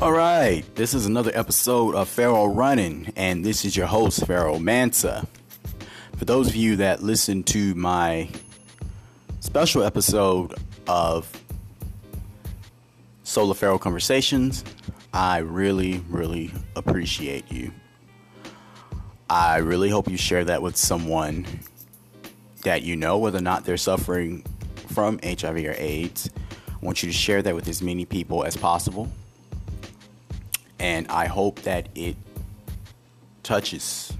All right, this is another episode of Pharaoh Running, and this is your host, Pharaoh Mansa. For those of you that listen to my special episode of Solar Pharaoh Conversations, I really, really appreciate you. I really hope you share that with someone that you know, whether or not they're suffering from HIV or AIDS. I want you to share that with as many people as possible. And I hope that it touches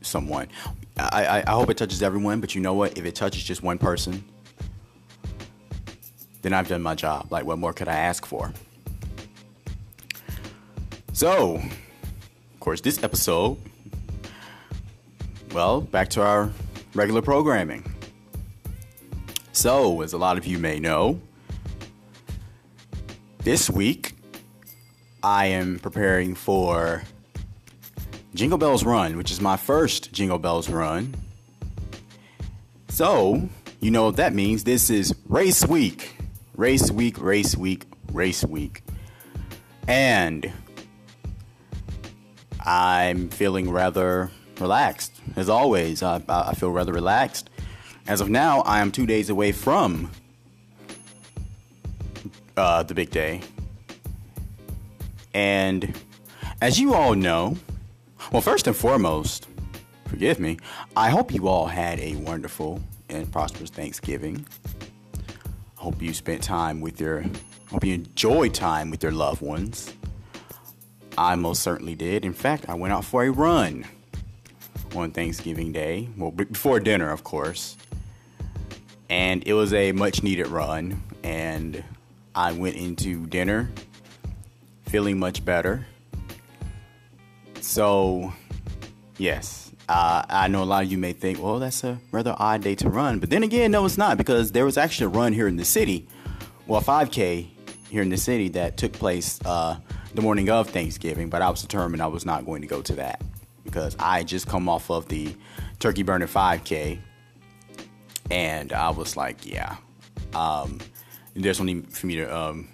someone. I, I, I hope it touches everyone, but you know what? If it touches just one person, then I've done my job. Like, what more could I ask for? So, of course, this episode, well, back to our regular programming. So, as a lot of you may know, this week I am preparing for Jingle Bells Run, which is my first Jingle Bells Run. So, you know what that means. This is race week. Race week, race week, race week. And I'm feeling rather relaxed. As always, I, I feel rather relaxed. As of now, I am two days away from uh, the big day. And as you all know, well, first and foremost, forgive me, I hope you all had a wonderful and prosperous Thanksgiving. I hope you spent time with your, hope you enjoyed time with your loved ones. I most certainly did. In fact, I went out for a run on Thanksgiving Day. Well, before dinner, of course. And it was a much needed run. And I went into dinner feeling much better. So, yes, uh, I know a lot of you may think, well, that's a rather odd day to run. But then again, no, it's not because there was actually a run here in the city, well, a 5K here in the city that took place uh, the morning of Thanksgiving. But I was determined I was not going to go to that because I just come off of the Turkey Burner 5K. And I was like, yeah, um, there's need for me to um,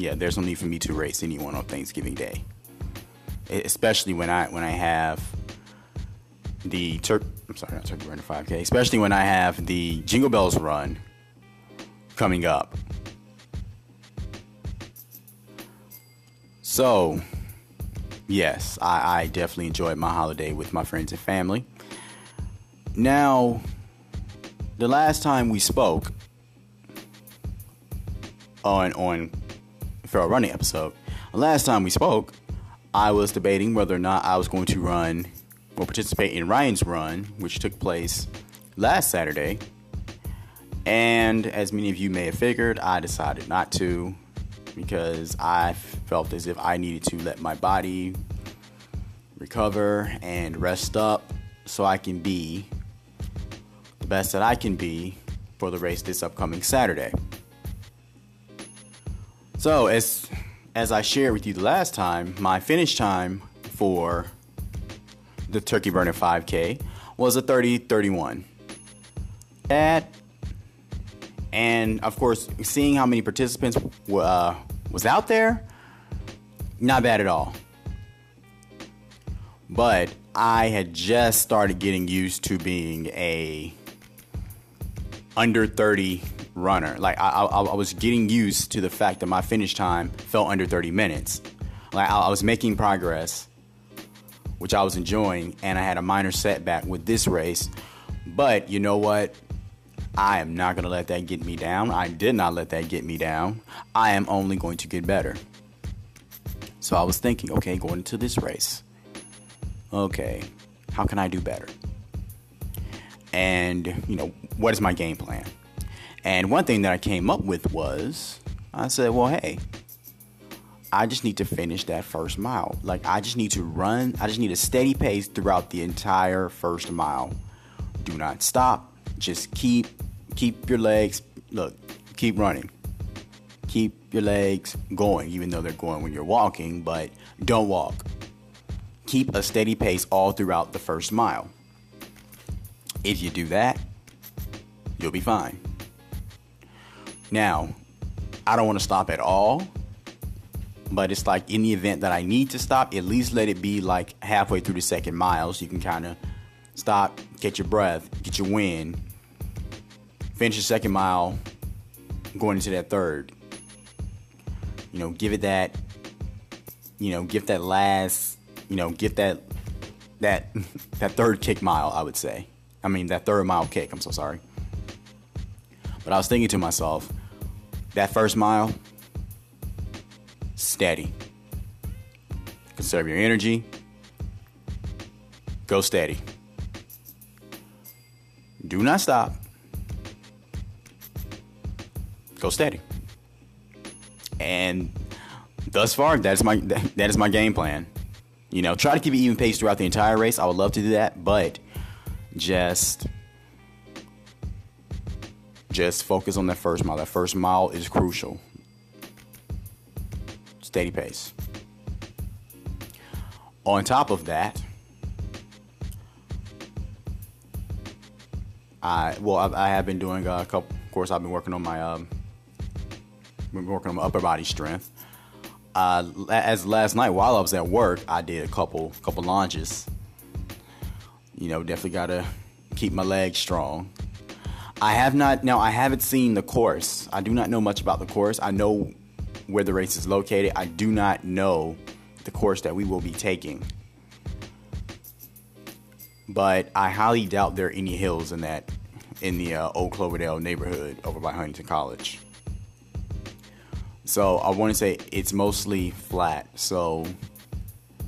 yeah, there's no need for me to race anyone on Thanksgiving Day, especially when I when I have the Turk. I'm sorry, not Turkey Burner 5K. Especially when I have the Jingle Bells Run coming up. So, yes, I, I definitely enjoyed my holiday with my friends and family. Now, the last time we spoke on on Pharaoh Running episode. Last time we spoke, I was debating whether or not I was going to run or participate in Ryan's run, which took place last Saturday. And as many of you may have figured, I decided not to because I felt as if I needed to let my body recover and rest up so I can be the best that I can be for the race this upcoming Saturday. So as as I shared with you the last time, my finish time for the Turkey Burner 5K was a 30:31. That and of course, seeing how many participants uh, was out there, not bad at all. But I had just started getting used to being a under 30 runner. Like I, I, I, was getting used to the fact that my finish time fell under 30 minutes. Like I, I was making progress, which I was enjoying, and I had a minor setback with this race. But you know what? I am not gonna let that get me down. I did not let that get me down. I am only going to get better. So I was thinking, okay, going into this race, okay, how can I do better? And you know, what is my game plan? And one thing that I came up with was I said, well, hey, I just need to finish that first mile. Like, I just need to run, I just need a steady pace throughout the entire first mile. Do not stop. Just keep, keep your legs, look, keep running. Keep your legs going, even though they're going when you're walking, but don't walk. Keep a steady pace all throughout the first mile. If you do that, you'll be fine. Now, I don't want to stop at all, But it's like in the event that I need to stop, at least let it be like halfway through the second mile so you can kind of stop, get your breath, get your wind, finish the second mile, going into that third. You know, give it that, you know, give that last, you know, get that that that third kick mile, I would say. I mean that third mile kick, I'm so sorry. But I was thinking to myself, that first mile, steady. Conserve your energy. Go steady. Do not stop. Go steady. And thus far, that is my that is my game plan. You know, try to keep it even pace throughout the entire race. I would love to do that, but just just focus on that first mile. That first mile is crucial. Steady pace. On top of that, I well I, I have been doing a couple. Of course, I've been working on my um, been working on my upper body strength. Uh, as last night while I was at work, I did a couple couple lunges. You know, definitely gotta keep my legs strong. I have not now. I haven't seen the course. I do not know much about the course. I know where the race is located. I do not know the course that we will be taking. But I highly doubt there are any hills in that in the uh, Old Cloverdale neighborhood over by Huntingdon College. So I want to say it's mostly flat. So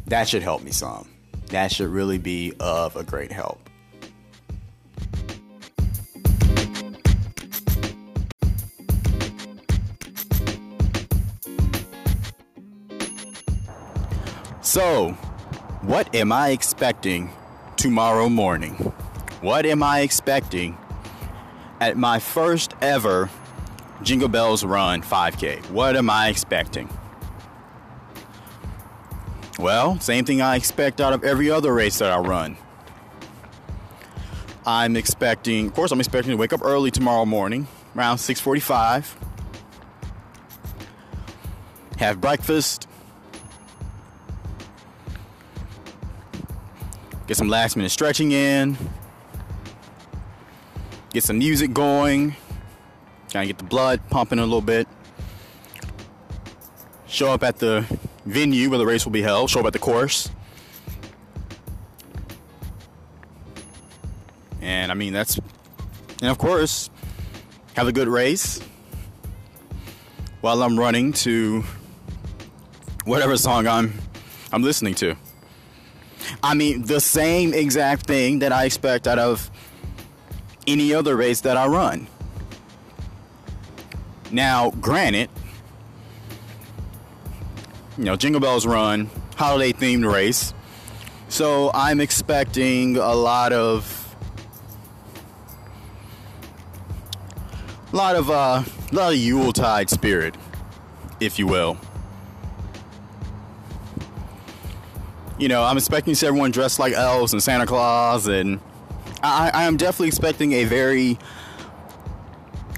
that should help me some. That should really be of a great help. So, what am I expecting tomorrow morning? What am I expecting at my first ever Jingle Bells Run 5K? What am I expecting? Well, same thing I expect out of every other race that I run. I'm expecting, of course, I'm expecting to wake up early tomorrow morning, around 6:45. Have breakfast, Get some last minute stretching in. Get some music going. Kind of get the blood pumping a little bit. Show up at the venue where the race will be held. Show up at the course. And I mean, that's. And of course, have a good race while I'm running to whatever song I'm I'm listening to. I mean, the same exact thing that I expect out of any other race that I run. Now, granted, you know, Jingle Bells Run, holiday themed race. So I'm expecting a lot of a lot of uh a lot of Yuletide spirit, if you will. You know, I'm expecting to see everyone dressed like elves and Santa Claus, and I, I am definitely expecting a very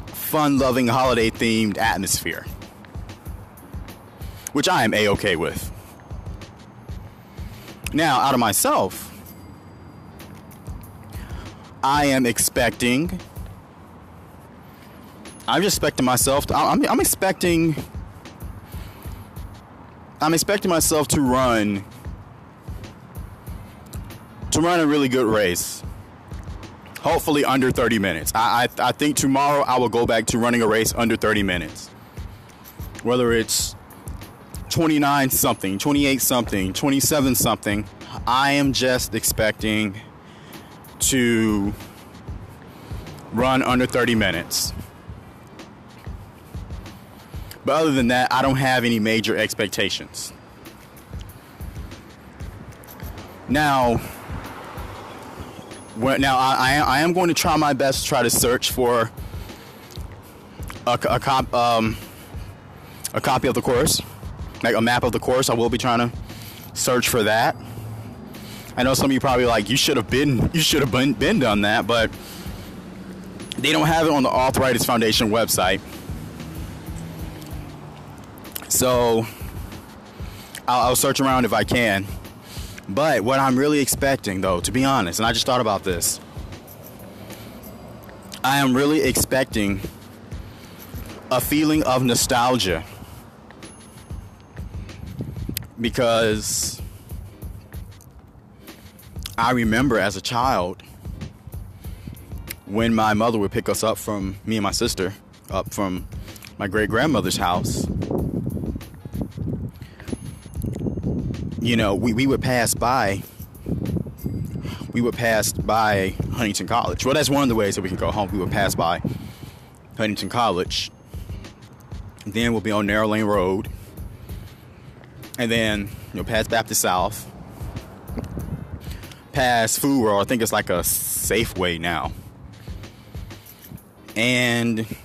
fun-loving, holiday-themed atmosphere, which I am a-okay with. Now, out of myself, I am expecting. I'm just expecting myself. To, I'm, I'm expecting. I'm expecting myself to run to run a really good race. Hopefully under 30 minutes. I, I, I think tomorrow I will go back to running a race under 30 minutes. Whether it's 29 something, 28 something, 27 something, I am just expecting to run under 30 minutes. But other than that, I don't have any major expectations. Now, now I, I am going to try my best to try to search for a, a, um, a copy of the course, like a map of the course. I will be trying to search for that. I know some of you probably like you should have been you should have been, been done that, but they don't have it on the Arthritis Foundation website. So I'll, I'll search around if I can. But what I'm really expecting, though, to be honest, and I just thought about this, I am really expecting a feeling of nostalgia because I remember as a child when my mother would pick us up from me and my sister up from my great grandmother's house. You know, we, we would pass by we would pass by Huntingdon College. Well, that's one of the ways that we can go home. We would pass by Huntingdon College. Then we'll be on Narrow Lane Road. And then, you know, past Baptist South. Past Food World. I think it's like a Safeway now. And, of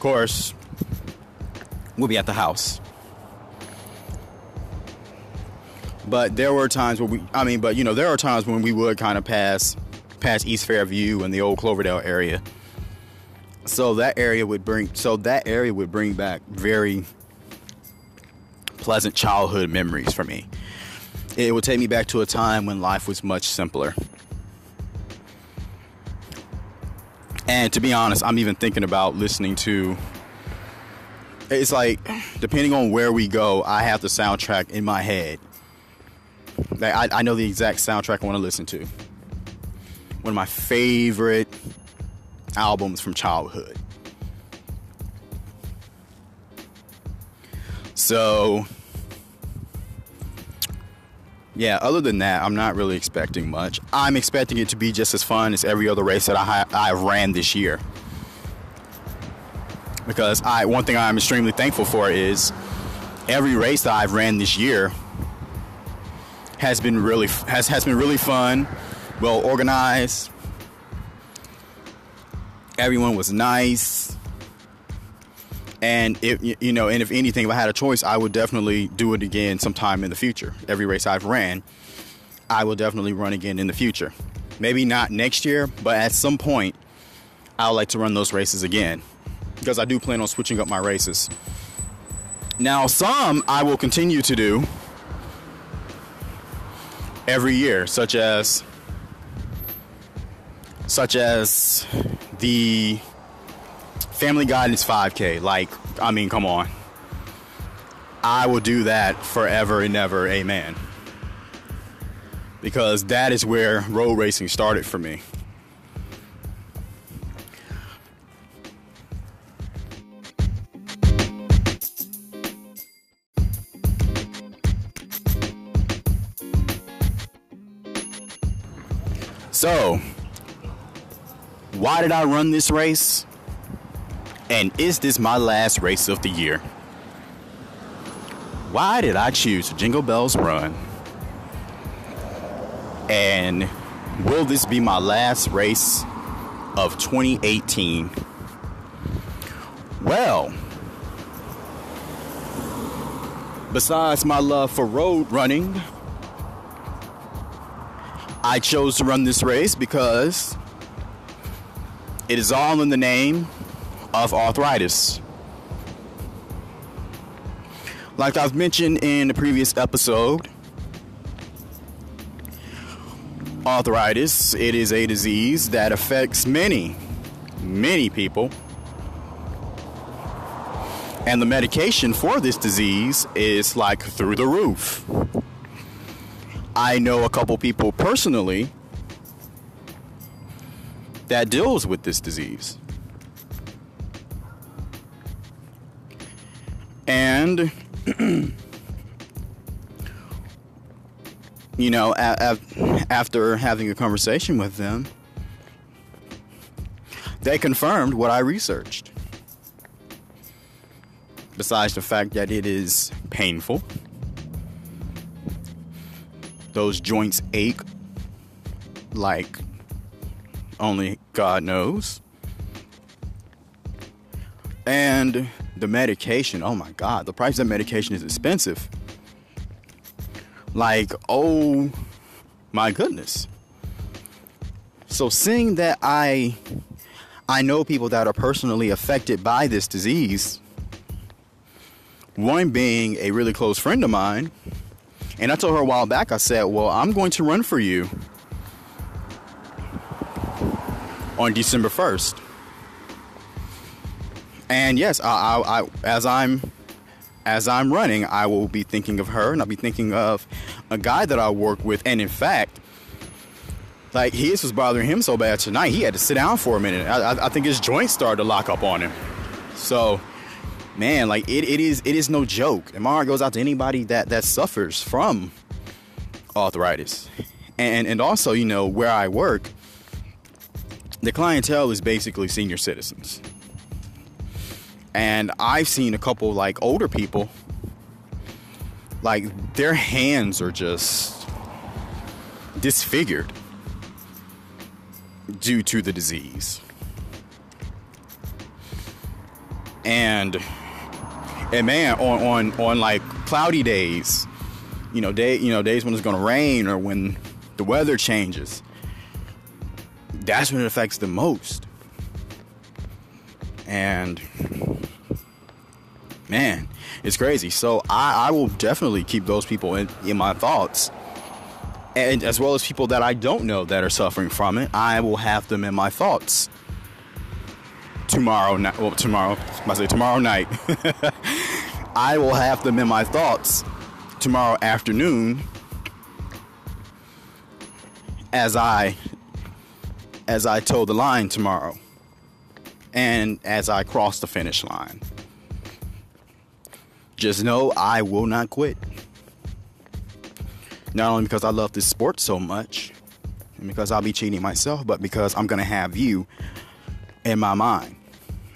course, we'll be at the house. But there were times where we, I mean, but you know, there are times when we would kind of pass, pass East Fairview and the old Cloverdale area. So that area would bring, so that area would bring back very pleasant childhood memories for me. It would take me back to a time when life was much simpler. And to be honest, I'm even thinking about listening to. It's like, depending on where we go, I have the soundtrack in my head like I, I know the exact soundtrack I want to listen to. One of my favorite albums from childhood. So, yeah, other than that, I'm not really expecting much. I'm expecting it to be just as fun as every other race that I, I ran this year. Because I, one thing I'm extremely thankful for is every race that I've ran this year has been really has has been really fun, well organized. Everyone was nice, and if you know, and if anything, if I had a choice, I would definitely do it again sometime in the future. Every race I've ran, I will definitely run again in the future. Maybe not next year, but at some point, I would like to run those races again because I do plan on switching up my races. Now, some I will continue to do every year, such as such as the Family Guidance 5K. Like, I mean, come on. I will do that forever and ever. Amen. Because that is where road racing started for me. So, why did I run this race? And is this my last race of the year? Why did I choose Jingle Bells Run? And will this be my last race of 2018? Well, besides my love for road running, I chose to run this race because it is all in the name of arthritis. Like I've mentioned in the previous episode, arthritis, it is a disease that affects many, many people. And the medication for this disease is like through the roof. I know a couple people personally that deals with this disease. And you know, a- a- after having a conversation with them, they confirmed what I researched. Besides the fact that it is painful, those joints ache like only God knows. And the medication, oh my God, the price of that medication is expensive. Like, oh my goodness. So seeing that I I know people that are personally affected by this disease, One being a really close friend of mine. And I told her a while back, I said, Well, I'm going to run for you on December 1st. And yes, I, I, I, as I'm as I'm running, I will be thinking of her, and I'll be thinking of a guy that I work with. And in fact, like his was bothering him so bad tonight, he had to sit down for a minute. I, I think his joints started to lock up on him. So, man, like it, it is it is no joke. And my heart goes out to anybody that that suffers from arthritis, and and also you know where I work, the clientele is basically senior citizens. And I've seen a couple like older people, like their hands are just disfigured due to the disease. And and man, on on on like cloudy days, you know, day you know days when it's gonna rain or when the weather changes, that's when it affects the most. And man, it's crazy. So I, I will definitely keep those people in, in my thoughts. And as well as people that I don't know that are suffering from it, I will have them in my thoughts tomorrow night. Well, tomorrow, I say tomorrow night. I will have them in my thoughts tomorrow afternoon as I as I toe the line tomorrow and as I cross the finish line. Just know I will not quit. Not only because I love this sport so much and because I'll be cheating myself, but because I'm going to have you in my mind.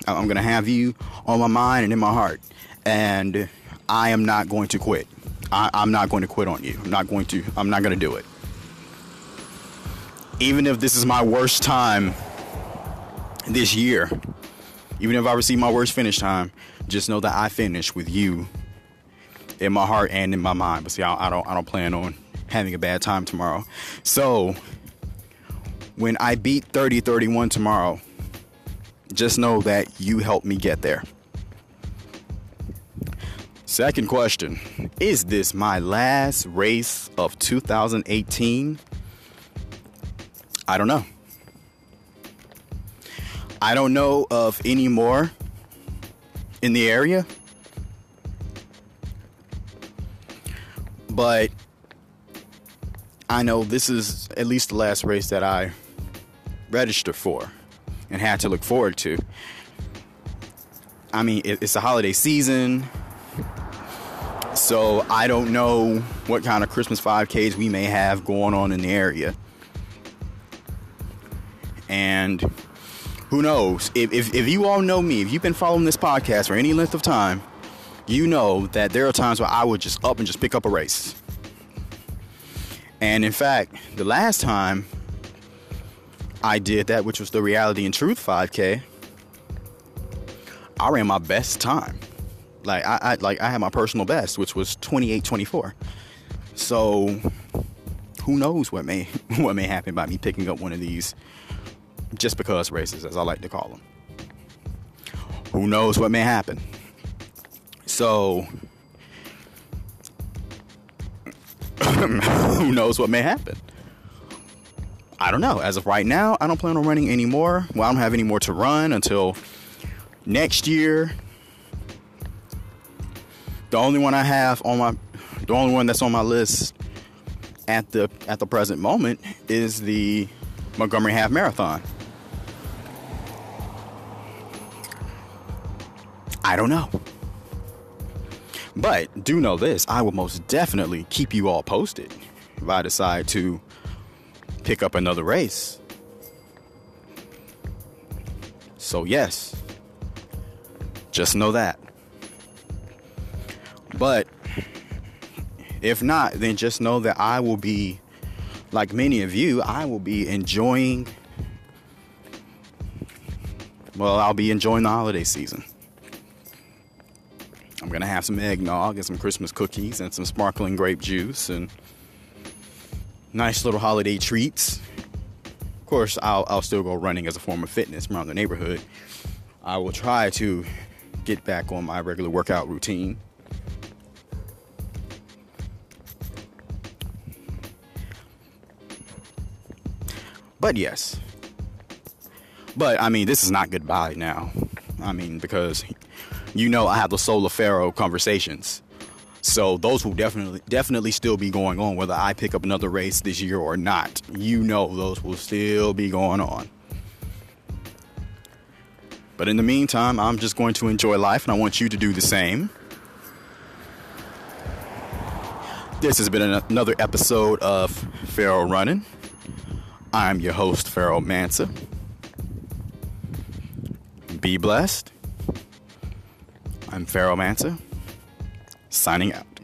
I'm going to have you on my mind and in my heart. And I am not going to quit. I, am not going to quit on you. I'm not going to, I'm not going to do it even if this is my worst time this year, even if I receive my worst finish time, just know that I finish with you in my heart and in my mind. But see, I, I don't, I don't plan on having a bad time tomorrow. So when I beat 30 31 tomorrow, just know that you helped me get there. Second question Is this my last race of 2018? I don't know. I don't know of any more in the area. But I know this is at least the last race that I registered for and had to look forward to. I mean, it's the holiday season. So I don't know what kind of Christmas 5Ks we may have going on in the area. And who knows? If, if, if you all know me, if you've been following this podcast for any length of time, you know that there are times where I would just up and just pick up a race. And in fact, the last time I did that, which was the Reality and Truth 5K, I ran my best time. Like I, I like I had my personal best, which was 28-24. So who knows what may what may happen by me picking up one of these just because races, as I like to call them. Who knows what may happen? So, who knows what may happen? I don't know. As of right now, I don't plan on running anymore. Well, I don't have any more to run until next year. The only one I have on my, the only one that's on my list at the at the present moment is the Montgomery Half Marathon. I don't know. But do know this I will most definitely keep you all posted if I decide to pick up another race. So, yes, just know that. But if not, then just know that I will be, like many of you, I will be enjoying. Well, I'll be enjoying the holiday season. I'm gonna have some eggnog and some Christmas cookies and some sparkling grape juice and nice little holiday treats. Of course, I'll, I'll still go running as a form of fitness around the neighborhood. I will try to get back on my regular workout routine. But yes. But I mean, this is not goodbye now. I mean, because you know I have the Solar Pharaoh conversations. So those will definitely definitely still be going on whether I pick up another race this year or not. You know those will still be going on. But in the meantime, I'm just going to enjoy life and I want you to do the same. This has been another episode of Pharaoh Running. I'm your host, Pharaoh Mansa. Be blessed. I'm Pharaoh Mansa, signing out.